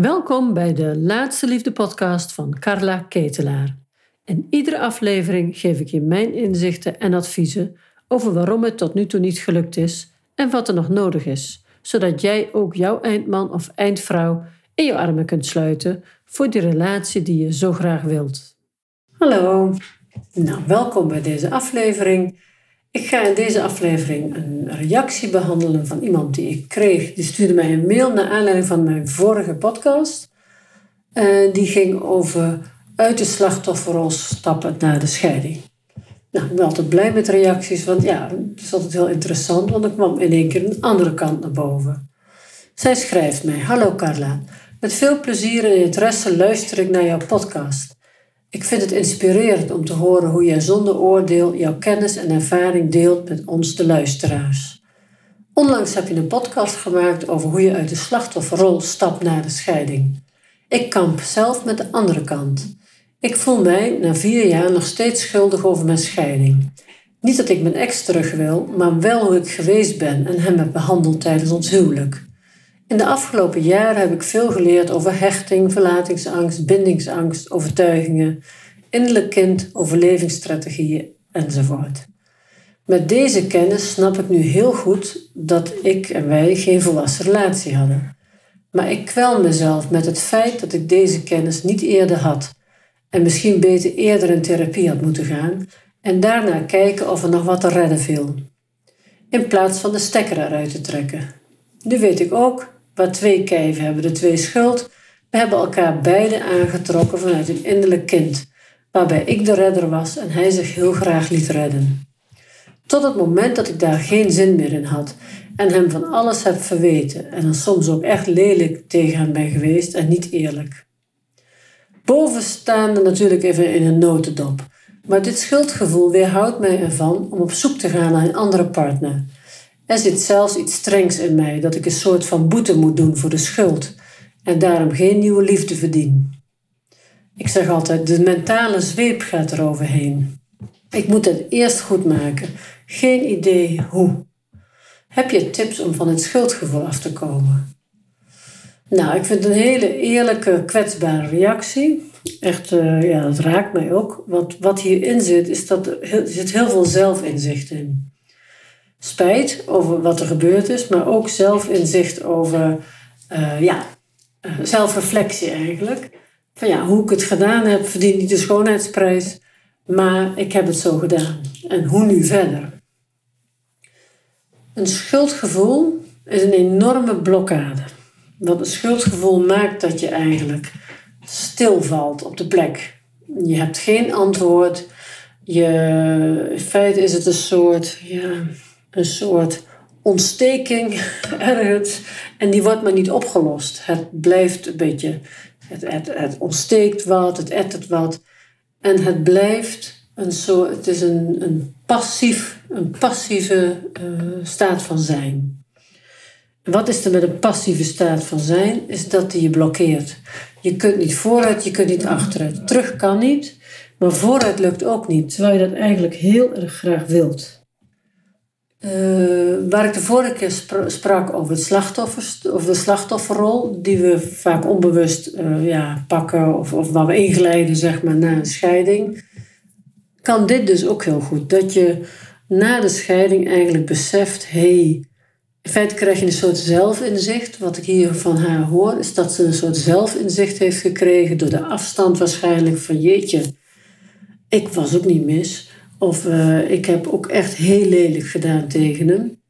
Welkom bij de Laatste Liefde podcast van Carla Ketelaar. In iedere aflevering geef ik je mijn inzichten en adviezen over waarom het tot nu toe niet gelukt is en wat er nog nodig is, zodat jij ook jouw eindman of eindvrouw in je armen kunt sluiten voor die relatie die je zo graag wilt. Hallo, nou welkom bij deze aflevering. Ik ga in deze aflevering een reactie behandelen van iemand die ik kreeg. Die stuurde mij een mail naar aanleiding van mijn vorige podcast. Uh, die ging over uit de slachtofferrol stappen naar de scheiding. Nou, ik ben altijd blij met reacties, want ja, het is altijd heel interessant, want er kwam in één keer een andere kant naar boven. Zij schrijft mij: Hallo Carla, met veel plezier en interesse luister ik naar jouw podcast. Ik vind het inspirerend om te horen hoe jij zonder oordeel jouw kennis en ervaring deelt met ons, de luisteraars. Onlangs heb je een podcast gemaakt over hoe je uit de slachtofferrol stapt naar de scheiding. Ik kamp zelf met de andere kant. Ik voel mij na vier jaar nog steeds schuldig over mijn scheiding. Niet dat ik mijn ex terug wil, maar wel hoe ik geweest ben en hem heb behandeld tijdens ons huwelijk. In de afgelopen jaren heb ik veel geleerd over hechting, verlatingsangst, bindingsangst, overtuigingen, innerlijk kind, overlevingsstrategieën enzovoort. Met deze kennis snap ik nu heel goed dat ik en wij geen volwassen relatie hadden. Maar ik kwel mezelf met het feit dat ik deze kennis niet eerder had en misschien beter eerder in therapie had moeten gaan en daarna kijken of er nog wat te redden viel. In plaats van de stekker eruit te trekken. Nu weet ik ook Waar twee kijven hebben de twee schuld. We hebben elkaar beide aangetrokken vanuit een innerlijk kind, waarbij ik de redder was en hij zich heel graag liet redden. Tot het moment dat ik daar geen zin meer in had en hem van alles heb verweten en dan soms ook echt lelijk tegen hem ben geweest en niet eerlijk. Bovenstaande natuurlijk even in een notendop. Maar dit schuldgevoel weerhoudt mij ervan om op zoek te gaan naar een andere partner. Er zit zelfs iets strengs in mij dat ik een soort van boete moet doen voor de schuld en daarom geen nieuwe liefde verdien. Ik zeg altijd, de mentale zweep gaat eroverheen. Ik moet het eerst goed maken. Geen idee hoe. Heb je tips om van het schuldgevoel af te komen? Nou, ik vind het een hele eerlijke, kwetsbare reactie. Echt, uh, ja, dat raakt mij ook. Want wat hierin zit, is dat er zit heel veel zelfinzicht in spijt over wat er gebeurd is, maar ook zelfinzicht over, uh, ja, uh, zelfreflectie eigenlijk. Van ja, hoe ik het gedaan heb, verdient niet de schoonheidsprijs, maar ik heb het zo gedaan. En hoe nu verder? Een schuldgevoel is een enorme blokkade. Want een schuldgevoel maakt dat je eigenlijk stilvalt op de plek. Je hebt geen antwoord. Je, in feite is het een soort, ja, een soort ontsteking ergens en die wordt maar niet opgelost. Het blijft een beetje, het, het, het ontsteekt wat, het ettert wat en het blijft een soort, het is een, een, passief, een passieve uh, staat van zijn. Wat is er met een passieve staat van zijn? Is dat die je blokkeert. Je kunt niet vooruit, je kunt niet achteruit. Terug kan niet, maar vooruit lukt ook niet, terwijl je dat eigenlijk heel erg graag wilt. Uh, waar ik de vorige keer sprak over, slachtoffers, de slachtofferrol, die we vaak onbewust uh, ja, pakken of, of waar we inglijden zeg maar, na een scheiding, kan dit dus ook heel goed. Dat je na de scheiding eigenlijk beseft, hey, in feite krijg je een soort zelfinzicht. Wat ik hier van haar hoor, is dat ze een soort zelfinzicht heeft gekregen door de afstand waarschijnlijk van jeetje, ik was ook niet mis. Of uh, ik heb ook echt heel lelijk gedaan tegen hem.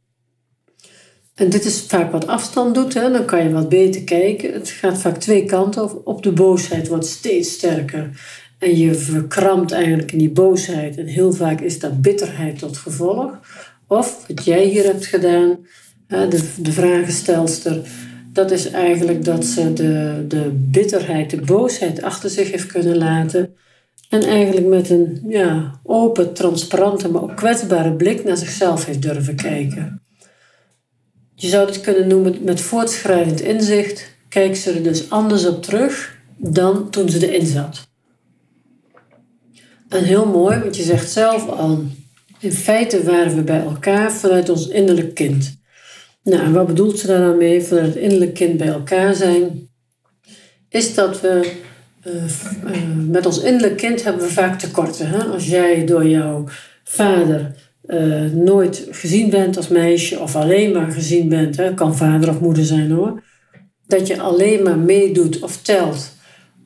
En dit is vaak wat afstand doet, hè? dan kan je wat beter kijken. Het gaat vaak twee kanten op. Op de boosheid wordt steeds sterker. En je verkrampt eigenlijk in die boosheid. En heel vaak is dat bitterheid tot gevolg. Of wat jij hier hebt gedaan, de, de vragenstelster, dat is eigenlijk dat ze de, de bitterheid, de boosheid achter zich heeft kunnen laten. En eigenlijk met een ja, open, transparante, maar ook kwetsbare blik naar zichzelf heeft durven kijken. Je zou dit kunnen noemen met voortschrijdend inzicht. Kijkt ze er dus anders op terug dan toen ze erin zat. En heel mooi, want je zegt zelf al, in feite waren we bij elkaar vanuit ons innerlijk kind. Nou, wat bedoelt ze daar dan mee? Vanuit het innerlijk kind bij elkaar zijn. is dat we met ons innerlijk kind hebben we vaak tekorten. Hè? Als jij door jouw vader uh, nooit gezien bent als meisje of alleen maar gezien bent, hè? kan vader of moeder zijn hoor, dat je alleen maar meedoet of telt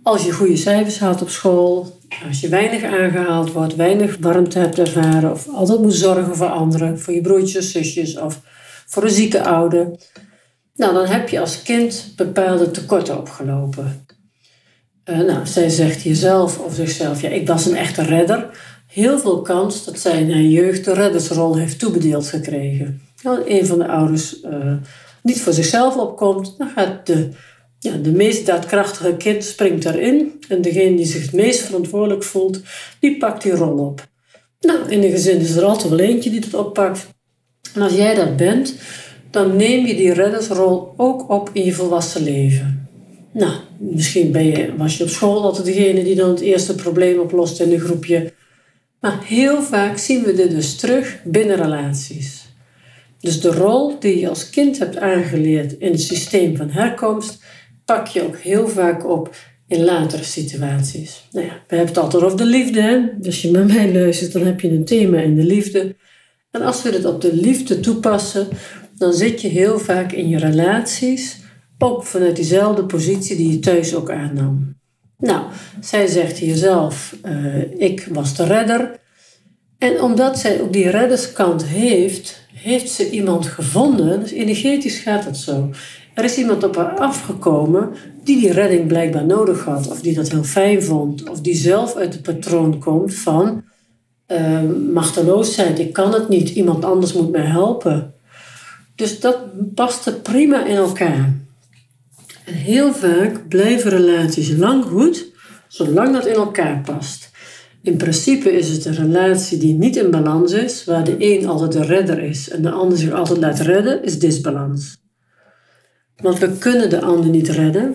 als je goede cijfers haalt op school, als je weinig aangehaald wordt, weinig warmte hebt ervaren of altijd moet zorgen voor anderen, voor je broertjes zusjes of voor een zieke ouder, nou dan heb je als kind bepaalde tekorten opgelopen. Uh, nou, zij zegt jezelf of zichzelf, ja, ik was een echte redder. Heel veel kans dat zij in haar jeugd de reddersrol heeft toebedeeld gekregen. Als een van de ouders uh, niet voor zichzelf opkomt, dan gaat de ja, de meest daadkrachtige kind springt daarin. En degene die zich het meest verantwoordelijk voelt, die pakt die rol op. Nou, in een gezin is er altijd wel eentje die het oppakt. En als jij dat bent, dan neem je die reddersrol ook op in je volwassen leven. Nou, misschien ben je, was je op school altijd degene die dan het eerste probleem oplost in een groepje. Maar heel vaak zien we dit dus terug binnen relaties. Dus de rol die je als kind hebt aangeleerd in het systeem van herkomst, pak je ook heel vaak op in latere situaties. Nou ja, we hebben het altijd over de liefde. Hè? Dus als je met mij luistert, dan heb je een thema in de liefde. En als we het op de liefde toepassen, dan zit je heel vaak in je relaties ook vanuit diezelfde positie die je thuis ook aannam. Nou, zij zegt hier zelf, uh, ik was de redder. En omdat zij ook die redderskant heeft, heeft ze iemand gevonden. Dus energetisch gaat het zo. Er is iemand op haar afgekomen die die redding blijkbaar nodig had, of die dat heel fijn vond, of die zelf uit het patroon komt van uh, machteloosheid. Ik kan het niet, iemand anders moet mij helpen. Dus dat paste prima in elkaar. En heel vaak blijven relaties lang goed, zolang dat in elkaar past. In principe is het een relatie die niet in balans is, waar de een altijd de redder is en de ander zich altijd laat redden, is disbalans. Want we kunnen de ander niet redden.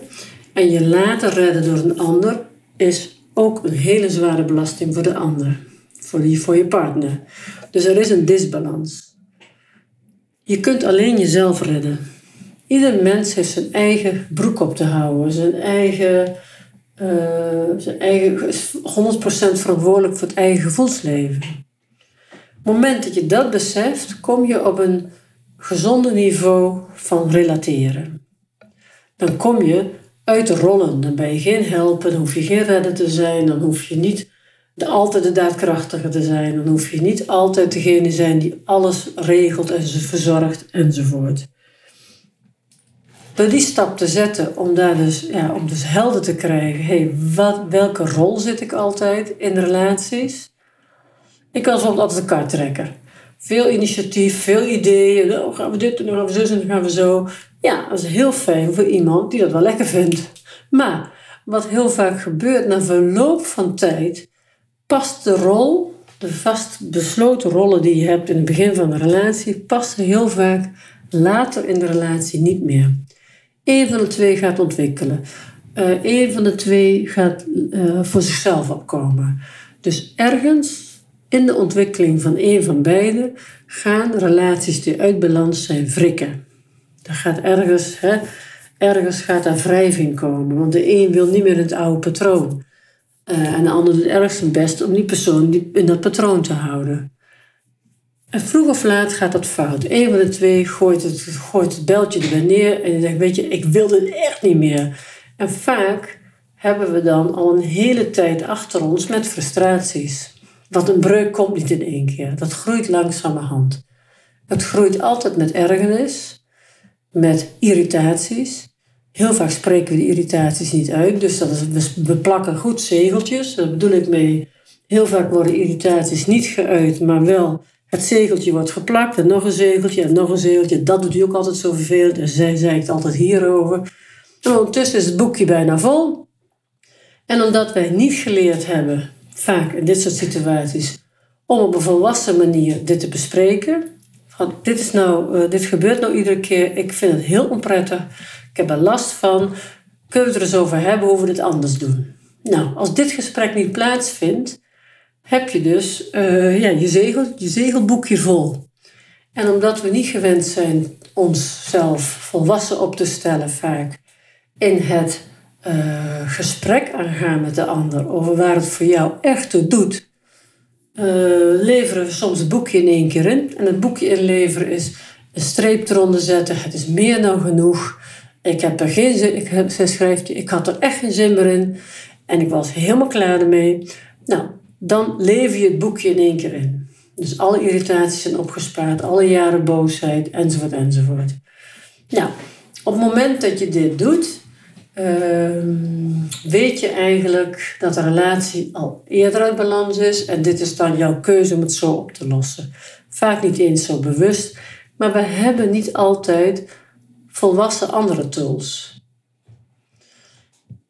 En je laten redden door een ander is ook een hele zware belasting voor de ander. Voor, voor je partner. Dus er is een disbalans. Je kunt alleen jezelf redden. Ieder mens heeft zijn eigen broek op te houden. Zijn eigen, uh, zijn eigen 100% verantwoordelijk voor het eigen gevoelsleven. Op het moment dat je dat beseft, kom je op een gezonde niveau van relateren. Dan kom je uit rollen. Dan ben je geen helper, dan hoef je geen redder te zijn, dan hoef je niet de, altijd de daadkrachtige te zijn, dan hoef je niet altijd degene te zijn die alles regelt en ze verzorgt enzovoort. Door die stap te zetten om daar dus, ja, om dus helder te krijgen, hey, wat, welke rol zit ik altijd in relaties? Ik was bijvoorbeeld altijd een karttrekker. Veel initiatief, veel ideeën. Dan gaan we dit en dan gaan we zo en dan gaan we zo. Ja, dat is heel fijn voor iemand die dat wel lekker vindt. Maar wat heel vaak gebeurt na verloop van tijd, past de rol, de vast besloten rollen die je hebt in het begin van de relatie, past heel vaak later in de relatie niet meer. Eén van de twee gaat ontwikkelen. Uh, een van de twee gaat uh, voor zichzelf opkomen. Dus ergens in de ontwikkeling van een van beiden gaan relaties die uit balans zijn wrikken. Er gaat ergens, hè, ergens gaat daar wrijving komen, want de een wil niet meer het oude patroon. Uh, en de ander doet erg zijn best om die persoon in dat patroon te houden. En vroeg of laat gaat dat fout. Een van de twee gooit het, gooit het beltje er neer en zegt: Weet je, ik wil dit echt niet meer. En vaak hebben we dan al een hele tijd achter ons met frustraties. Want een breuk komt niet in één keer. Dat groeit langzamerhand. Het groeit altijd met ergernis, met irritaties. Heel vaak spreken we die irritaties niet uit. Dus dat is, we plakken goed zegeltjes. Daar bedoel ik mee. Heel vaak worden irritaties niet geuit, maar wel het zegeltje wordt geplakt. En nog een zegeltje en nog een zegeltje. Dat doet hij ook altijd zo vervelend. En zij zei het altijd hierover. En ondertussen is het boekje bijna vol. En omdat wij niet geleerd hebben vaak in dit soort situaties om op een volwassen manier dit te bespreken. Van, dit, is nou, uh, dit gebeurt nou iedere keer, ik vind het heel onprettig, ik heb er last van, kunnen we het er eens over hebben hoe we dit anders doen? Nou, als dit gesprek niet plaatsvindt, heb je dus uh, ja, je, zegel, je zegelboekje vol. En omdat we niet gewend zijn onszelf volwassen op te stellen vaak in het uh, gesprek aangaan met de ander over waar het voor jou echt toe doet, uh, leveren we soms het boekje in één keer in. En het boekje inleveren is een streep eronder zetten. Het is meer dan genoeg. Ik heb er geen zin, ik, zij schrijft, ik had er echt geen zin meer in. En ik was helemaal klaar ermee. Nou, dan lever je het boekje in één keer in. Dus alle irritaties zijn opgespaard, alle jaren boosheid, enzovoort, enzovoort. Nou, op het moment dat je dit doet, ehm, weet je eigenlijk dat de relatie al eerder uit balans is. En dit is dan jouw keuze om het zo op te lossen. Vaak niet eens zo bewust, maar we hebben niet altijd volwassen andere tools.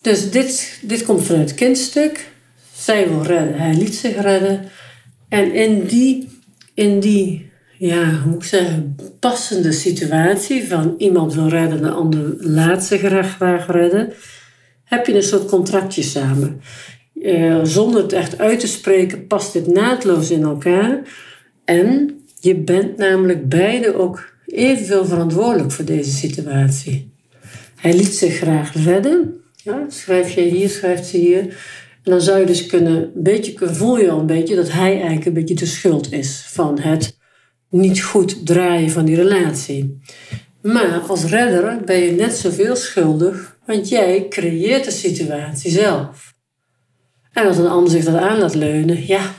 Dus dit, dit komt vanuit het kindstuk. Zij wil redden, hij liet zich redden. En in die, in die ja, hoe ik zeggen, passende situatie van iemand wil redden, de ander laat zich graag, graag redden, heb je een soort contractje samen. Uh, zonder het echt uit te spreken, past dit naadloos in elkaar. En je bent namelijk beide ook evenveel verantwoordelijk voor deze situatie. Hij liet zich graag redden. Ja, schrijf je hier, schrijft ze hier. Dan zou je dus kunnen, een beetje, voel je al een beetje dat hij eigenlijk een beetje de schuld is van het niet goed draaien van die relatie. Maar als redder ben je net zoveel schuldig, want jij creëert de situatie zelf. En als een ander zich dat aan laat leunen, ja,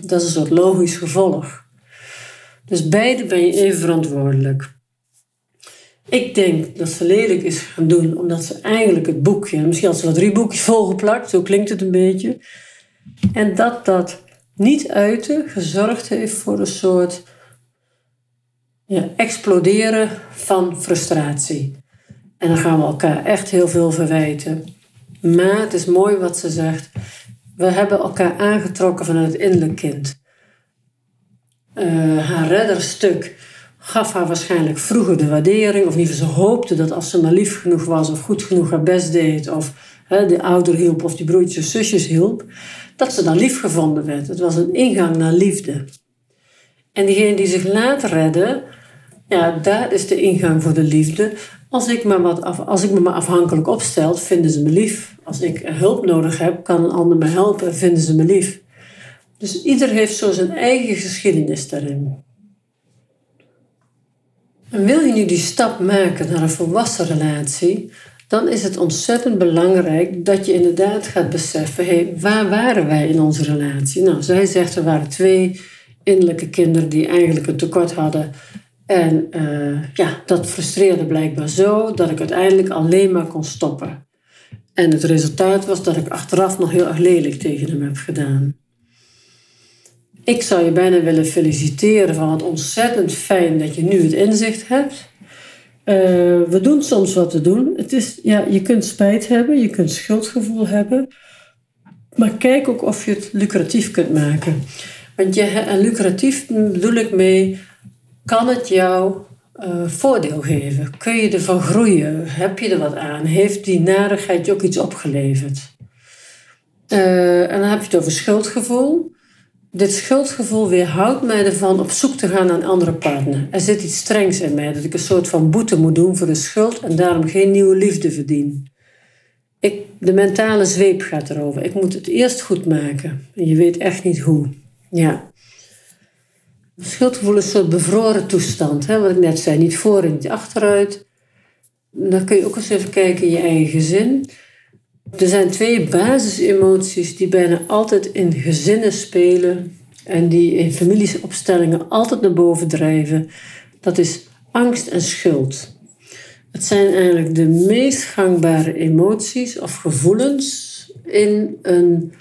dat is een soort logisch gevolg. Dus beide ben je even verantwoordelijk. Ik denk dat ze lelijk is gaan doen, omdat ze eigenlijk het boekje, misschien had ze wel drie boekjes volgeplakt, zo klinkt het een beetje. En dat dat niet uiten gezorgd heeft voor een soort ja, exploderen van frustratie. En dan gaan we elkaar echt heel veel verwijten. Maar het is mooi wat ze zegt. We hebben elkaar aangetrokken vanuit het innerlijk kind. Uh, haar redderstuk gaf haar waarschijnlijk vroeger de waardering, of geval ze hoopte dat als ze maar lief genoeg was, of goed genoeg haar best deed, of hè, de ouder hielp, of die broertjes zusjes hielp, dat ze dan lief gevonden werd. Het was een ingang naar liefde. En diegene die zich laat redden, ja, daar is de ingang voor de liefde. Als ik, me wat af, als ik me maar afhankelijk opstel, vinden ze me lief. Als ik hulp nodig heb, kan een ander me helpen en vinden ze me lief. Dus ieder heeft zo zijn eigen geschiedenis daarin. Wil je nu die stap maken naar een volwassen relatie, dan is het ontzettend belangrijk dat je inderdaad gaat beseffen: waar waren wij in onze relatie? Nou, zij zegt er waren twee innerlijke kinderen die eigenlijk een tekort hadden en uh, ja, dat frustreerde blijkbaar zo dat ik uiteindelijk alleen maar kon stoppen. En het resultaat was dat ik achteraf nog heel erg lelijk tegen hem heb gedaan. Ik zou je bijna willen feliciteren van het ontzettend fijn dat je nu het inzicht hebt. Uh, we doen soms wat te doen. Het is, ja, je kunt spijt hebben, je kunt schuldgevoel hebben. Maar kijk ook of je het lucratief kunt maken. Want je, lucratief bedoel ik mee kan het jou uh, voordeel geven? Kun je ervan groeien? Heb je er wat aan? Heeft die narigheid je ook iets opgeleverd? Uh, en dan heb je het over schuldgevoel. Dit schuldgevoel weerhoudt mij ervan op zoek te gaan naar een andere partner. Er zit iets strengs in mij, dat ik een soort van boete moet doen voor de schuld en daarom geen nieuwe liefde verdien. Ik, de mentale zweep gaat erover. Ik moet het eerst goed maken. En je weet echt niet hoe. Ja. Schuldgevoel is een soort bevroren toestand. Hè? Wat ik net zei, niet voor en niet achteruit. Dan kun je ook eens even kijken in je eigen gezin. Er zijn twee basisemoties die bijna altijd in gezinnen spelen en die in familieopstellingen altijd naar boven drijven. Dat is angst en schuld. Het zijn eigenlijk de meest gangbare emoties of gevoelens in een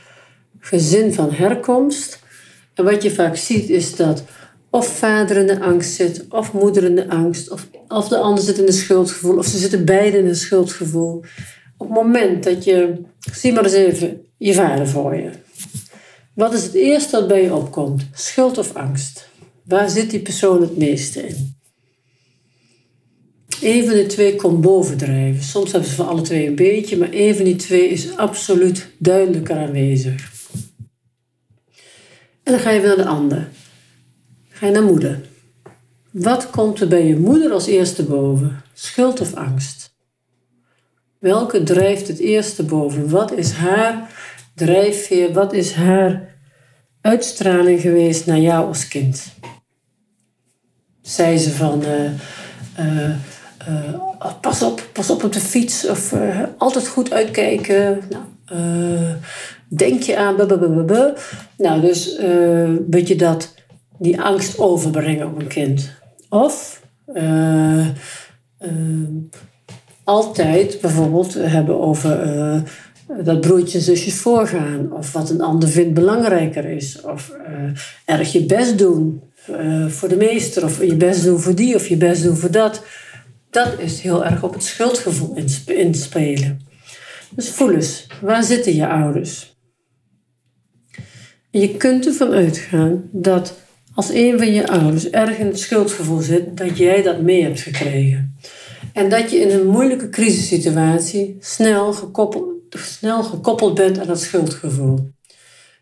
gezin van herkomst. En wat je vaak ziet is dat of vader in de angst zit, of moeder in de angst, of, of de ander zit in een schuldgevoel, of ze zitten beiden in een schuldgevoel. Op het moment dat je, zie maar eens even je vader voor je. Wat is het eerste dat bij je opkomt? Schuld of angst? Waar zit die persoon het meeste in? Een van de twee komt bovendrijven. Soms hebben ze van alle twee een beetje, maar een van die twee is absoluut duidelijker aanwezig. En dan ga je weer naar de ander. Ga je naar moeder. Wat komt er bij je moeder als eerste boven? Schuld of angst? Welke drijft het eerste boven? Wat is haar drijfveer? Wat is haar uitstraling geweest naar jou als kind? Zei ze van, uh, uh, uh, pas op, pas op op de fiets of altijd goed uitkijken. Nou, denk je aan. Nou, dus weet je dat, die angst overbrengen op een kind. Of altijd bijvoorbeeld hebben over uh, dat broertjes en zusjes voorgaan. Of wat een ander vindt belangrijker is. Of uh, erg je best doen uh, voor de meester. Of je best doen voor die of je best doen voor dat. Dat is heel erg op het schuldgevoel inspelen. Dus voel eens, waar zitten je ouders? Je kunt ervan uitgaan dat als een van je ouders erg in het schuldgevoel zit, dat jij dat mee hebt gekregen. En dat je in een moeilijke crisissituatie snel gekoppeld, snel gekoppeld bent aan dat schuldgevoel.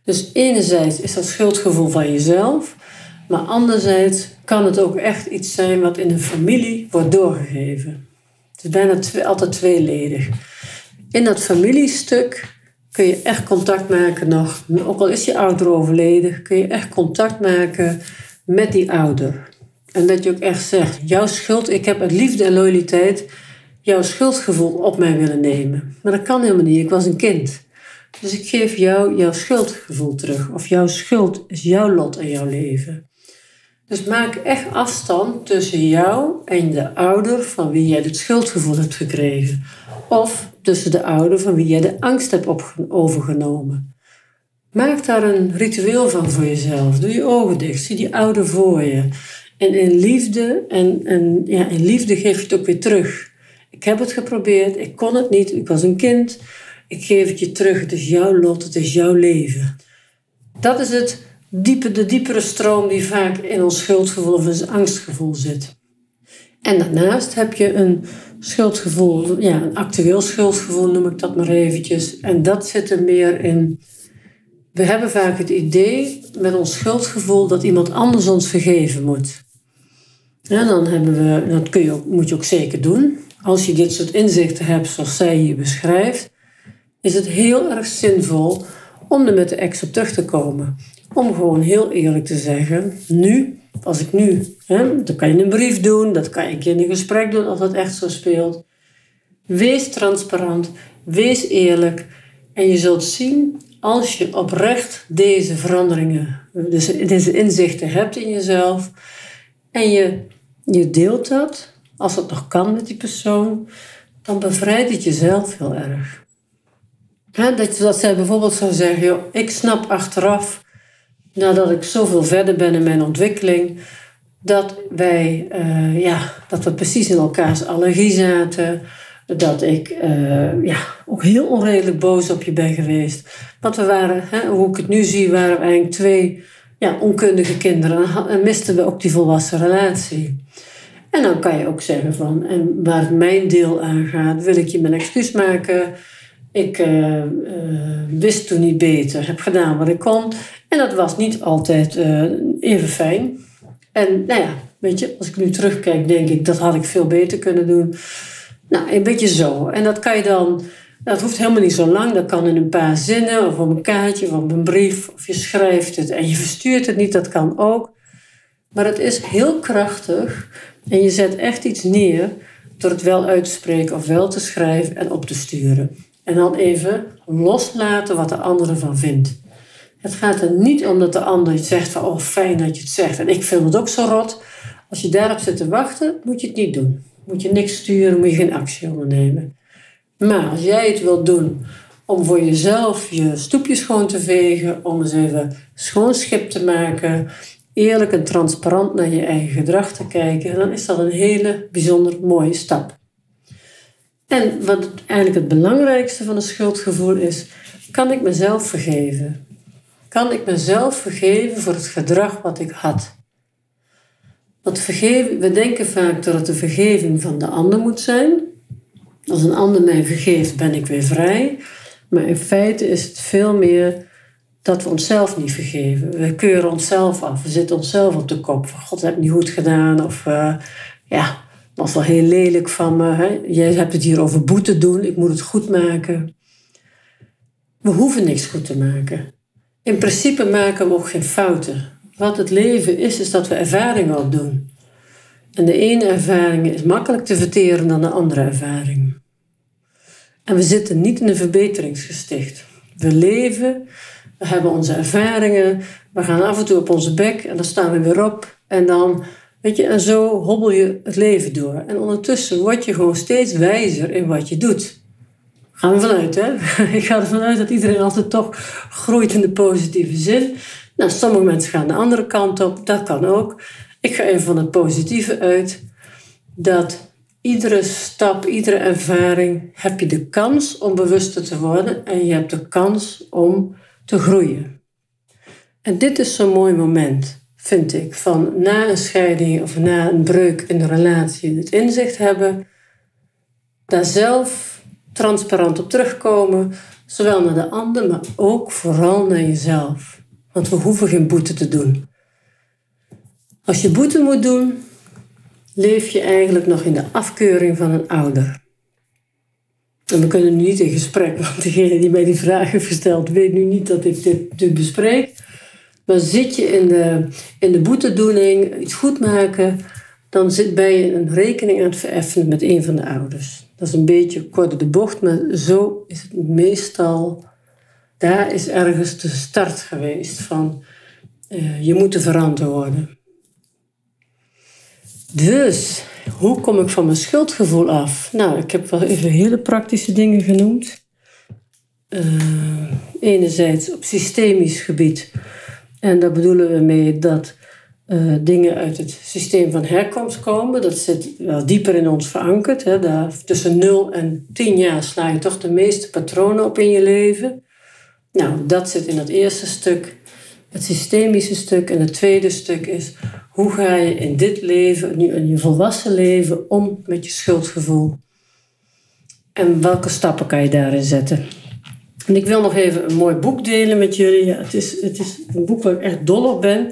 Dus enerzijds is dat schuldgevoel van jezelf, maar anderzijds kan het ook echt iets zijn wat in een familie wordt doorgegeven. Het is bijna altijd tweeledig. In dat familiestuk kun je echt contact maken nog, ook al is je ouder overleden, kun je echt contact maken met die ouder. En dat je ook echt zegt, jouw schuld, ik heb uit liefde en loyaliteit jouw schuldgevoel op mij willen nemen. Maar dat kan helemaal niet, ik was een kind. Dus ik geef jou jouw schuldgevoel terug. Of jouw schuld is jouw lot in jouw leven. Dus maak echt afstand tussen jou en de ouder van wie jij het schuldgevoel hebt gekregen. Of tussen de ouder van wie jij de angst hebt overgenomen. Maak daar een ritueel van voor jezelf. Doe je ogen dicht. Zie die ouder voor je. En in liefde, en, en ja, in liefde geef je het ook weer terug. Ik heb het geprobeerd, ik kon het niet, ik was een kind. Ik geef het je terug, het is jouw lot, het is jouw leven. Dat is het diepe, de diepere stroom die vaak in ons schuldgevoel of ons angstgevoel zit. En daarnaast heb je een schuldgevoel, ja, een actueel schuldgevoel noem ik dat maar eventjes. En dat zit er meer in. We hebben vaak het idee met ons schuldgevoel dat iemand anders ons vergeven moet. Ja, dan hebben we, dat kun je ook, moet je ook zeker doen. Als je dit soort inzichten hebt zoals zij hier beschrijft, is het heel erg zinvol om er met de ex op terug te komen. Om gewoon heel eerlijk te zeggen, nu, als ik nu, hè, dan kan je een brief doen, dat kan je in een gesprek doen als dat echt zo speelt. Wees transparant, wees eerlijk en je zult zien als je oprecht deze veranderingen, deze inzichten hebt in jezelf en je je deelt dat, als het nog kan met die persoon, dan bevrijdt het jezelf heel erg. dat, dat zij bijvoorbeeld zou zeggen, joh, ik snap achteraf, nadat ik zoveel verder ben in mijn ontwikkeling, dat wij, uh, ja, dat we precies in elkaars allergie zaten. Dat ik uh, ja, ook heel onredelijk boos op je ben geweest. Want we waren, hoe ik het nu zie, waren we eigenlijk twee ja, onkundige kinderen. En misten we ook die volwassen relatie. En dan kan je ook zeggen van, en waar mijn deel aan gaat, wil ik je mijn excuus maken. Ik uh, uh, wist toen niet beter, heb gedaan wat ik kon. En dat was niet altijd uh, even fijn. En nou ja, weet je, als ik nu terugkijk, denk ik, dat had ik veel beter kunnen doen. Nou, een beetje zo. En dat kan je dan, dat hoeft helemaal niet zo lang. Dat kan in een paar zinnen, of op een kaartje, of op een brief. Of je schrijft het en je verstuurt het niet, dat kan ook. Maar het is heel krachtig en je zet echt iets neer door het wel uit te spreken of wel te schrijven en op te sturen. En dan even loslaten wat de ander ervan vindt. Het gaat er niet om dat de ander zegt van oh fijn dat je het zegt en ik vind het ook zo rot. Als je daarop zit te wachten, moet je het niet doen. Moet je niks sturen, moet je geen actie ondernemen. Maar als jij het wilt doen om voor jezelf je stoepjes schoon te vegen, om eens even schoon schip te maken, eerlijk en transparant naar je eigen gedrag te kijken, dan is dat een hele bijzonder mooie stap. En wat eigenlijk het belangrijkste van een schuldgevoel is, kan ik mezelf vergeven? Kan ik mezelf vergeven voor het gedrag wat ik had? Want vergeven, we denken vaak dat het de vergeving van de ander moet zijn. Als een ander mij vergeeft, ben ik weer vrij. Maar in feite is het veel meer dat we onszelf niet vergeven. We keuren onszelf af. We zitten onszelf op de kop. Van God, heb niet goed gedaan. Of uh, ja, was wel heel lelijk van me. Hè? Jij hebt het hier over boete doen, ik moet het goed maken. We hoeven niks goed te maken. In principe maken we ook geen fouten. Wat het leven is, is dat we ervaringen opdoen. En de ene ervaring is makkelijk te verteren dan de andere ervaring. En we zitten niet in een verbeteringsgesticht. We leven, we hebben onze ervaringen, we gaan af en toe op onze bek en dan staan we weer op. En dan, weet je, en zo hobbel je het leven door. En ondertussen word je gewoon steeds wijzer in wat je doet. Gaan we vanuit, hè? Ik ga ervan uit dat iedereen altijd toch groeit in de positieve zin. Nou, sommige mensen gaan de andere kant op, dat kan ook. Ik ga even van het positieve uit. Dat iedere stap, iedere ervaring heb je de kans om bewuster te worden en je hebt de kans om te groeien. En dit is zo'n mooi moment, vind ik, van na een scheiding of na een breuk in de relatie het inzicht hebben, daar zelf transparant op terugkomen, zowel naar de ander, maar ook vooral naar jezelf. Want we hoeven geen boete te doen. Als je boete moet doen, leef je eigenlijk nog in de afkeuring van een ouder. En we kunnen nu niet in gesprek, want degene die mij die vraag heeft gesteld weet nu niet dat ik dit, bespreek. Maar zit je in de, in de boetedoening, iets goed maken, dan zit, ben je een rekening aan het vereffenen met een van de ouders. Dat is een beetje kort de bocht, maar zo is het meestal. Daar is ergens de start geweest van uh, je moet te verantwoorden. Dus, hoe kom ik van mijn schuldgevoel af? Nou, ik heb wel even hele praktische dingen genoemd. Uh, enerzijds op systemisch gebied. En daar bedoelen we mee dat uh, dingen uit het systeem van herkomst komen. Dat zit wel dieper in ons verankerd. Hè. Daar, tussen 0 en 10 jaar sla je toch de meeste patronen op in je leven. Nou, dat zit in het eerste stuk. Het systemische stuk. En het tweede stuk is hoe ga je in dit leven, nu in je volwassen leven, om met je schuldgevoel? En welke stappen kan je daarin zetten? En ik wil nog even een mooi boek delen met jullie. Ja, het, is, het is een boek waar ik echt dol op ben.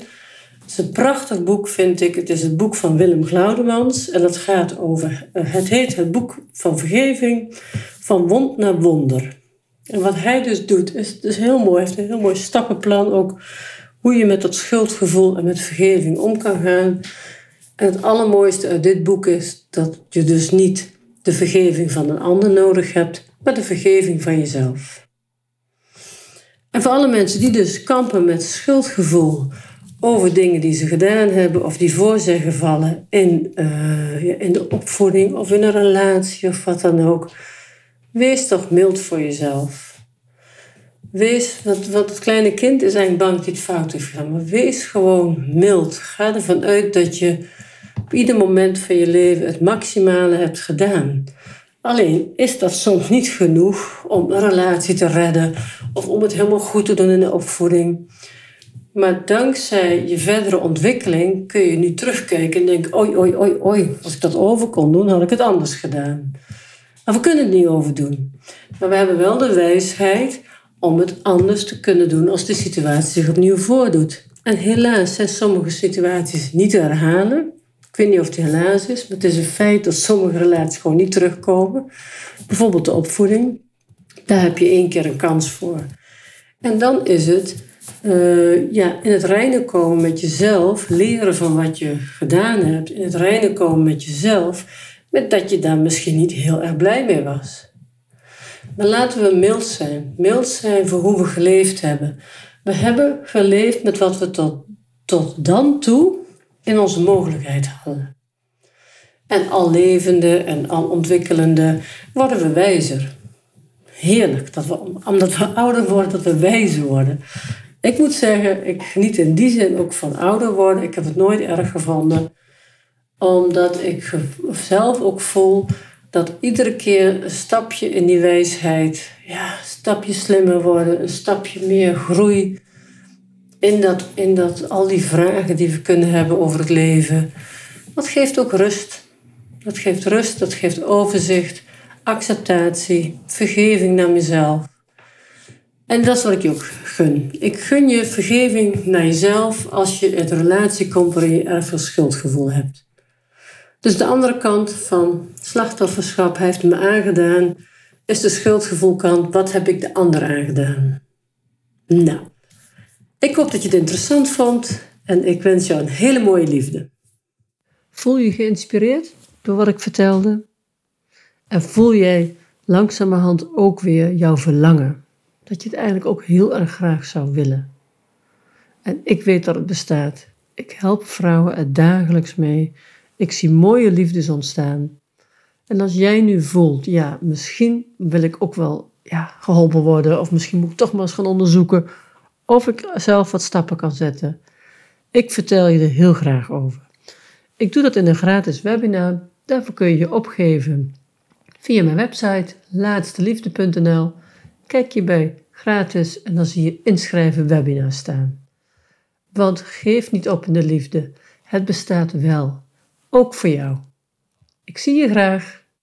Het is een prachtig boek, vind ik. Het is het boek van Willem Glaudemans. En dat gaat over, eh, het heet het boek van vergeving, van wond naar wonder. En wat hij dus doet, is, is heel mooi. Hij heeft een heel mooi stappenplan ook hoe je met dat schuldgevoel en met vergeving om kan gaan. En het allermooiste uit dit boek is dat je dus niet de vergeving van een ander nodig hebt, maar de vergeving van jezelf. En voor alle mensen die dus kampen met schuldgevoel over dingen die ze gedaan hebben of die voor zijn gevallen in, uh, in de opvoeding of in een relatie of wat dan ook, wees toch mild voor jezelf. Wees, wat, wat het kleine kind is eigenlijk bang dat hij het fout heeft gedaan. Maar wees gewoon mild. Ga ervan uit dat je op ieder moment van je leven het maximale hebt gedaan. Alleen is dat soms niet genoeg om een relatie te redden of om het helemaal goed te doen in de opvoeding. Maar dankzij je verdere ontwikkeling kun je nu terugkijken en denken: oei, oei, oei, oei, als ik dat over kon doen, had ik het anders gedaan. Maar we kunnen het niet overdoen. Maar we hebben wel de wijsheid om het anders te kunnen doen als de situatie zich opnieuw voordoet. En helaas zijn sommige situaties niet te herhalen. Ik weet niet of het helaas is, maar het is een feit dat sommige relaties gewoon niet terugkomen. Bijvoorbeeld de opvoeding. Daar heb je één keer een kans voor. En dan is het uh, ja, in het reinen komen met jezelf, leren van wat je gedaan hebt, in het reinen komen met jezelf, met dat je daar misschien niet heel erg blij mee was. Maar laten we mild zijn. Mild zijn voor hoe we geleefd hebben. We hebben geleefd met wat we tot, tot dan toe in onze mogelijkheid hadden. En al levende en al ontwikkelende worden we wijzer. Heerlijk, dat we, omdat we ouder worden, dat we wijzer worden. Ik moet zeggen, ik geniet in die zin ook van ouder worden. Ik heb het nooit erg gevonden, omdat ik zelf ook voel dat iedere keer een stapje in die wijsheid, ja, een stapje slimmer worden, een stapje meer groei in dat, in dat al die vragen die we kunnen hebben over het leven. Dat geeft ook rust. Dat geeft rust, dat geeft overzicht, acceptatie, vergeving naar mezelf. En dat is wat ik je ook gun. Ik gun je vergeving naar jezelf als je uit een relatie komt waarin je erg veel schuldgevoel hebt. Dus de andere kant van slachtofferschap heeft me aangedaan, is de schuldgevoelkant. Wat heb ik de ander aangedaan? Nou, ik hoop dat je het interessant vond en ik wens jou een hele mooie liefde. Voel je geïnspireerd door wat ik vertelde? En voel jij langzamerhand ook weer jouw verlangen? Dat je het eigenlijk ook heel erg graag zou willen. En ik weet dat het bestaat. Ik help vrouwen er dagelijks mee. Ik zie mooie liefdes ontstaan. En als jij nu voelt, ja, misschien wil ik ook wel ja, geholpen worden, of misschien moet ik toch maar eens gaan onderzoeken of ik zelf wat stappen kan zetten. Ik vertel je er heel graag over. Ik doe dat in een gratis webinar. Daarvoor kun je je opgeven via mijn website laatsteliefde.nl. Kijk je bij gratis en dan zie je inschrijven webinar staan. Want geef niet op in de liefde. Het bestaat wel. Ook voor jou. Ik zie je graag.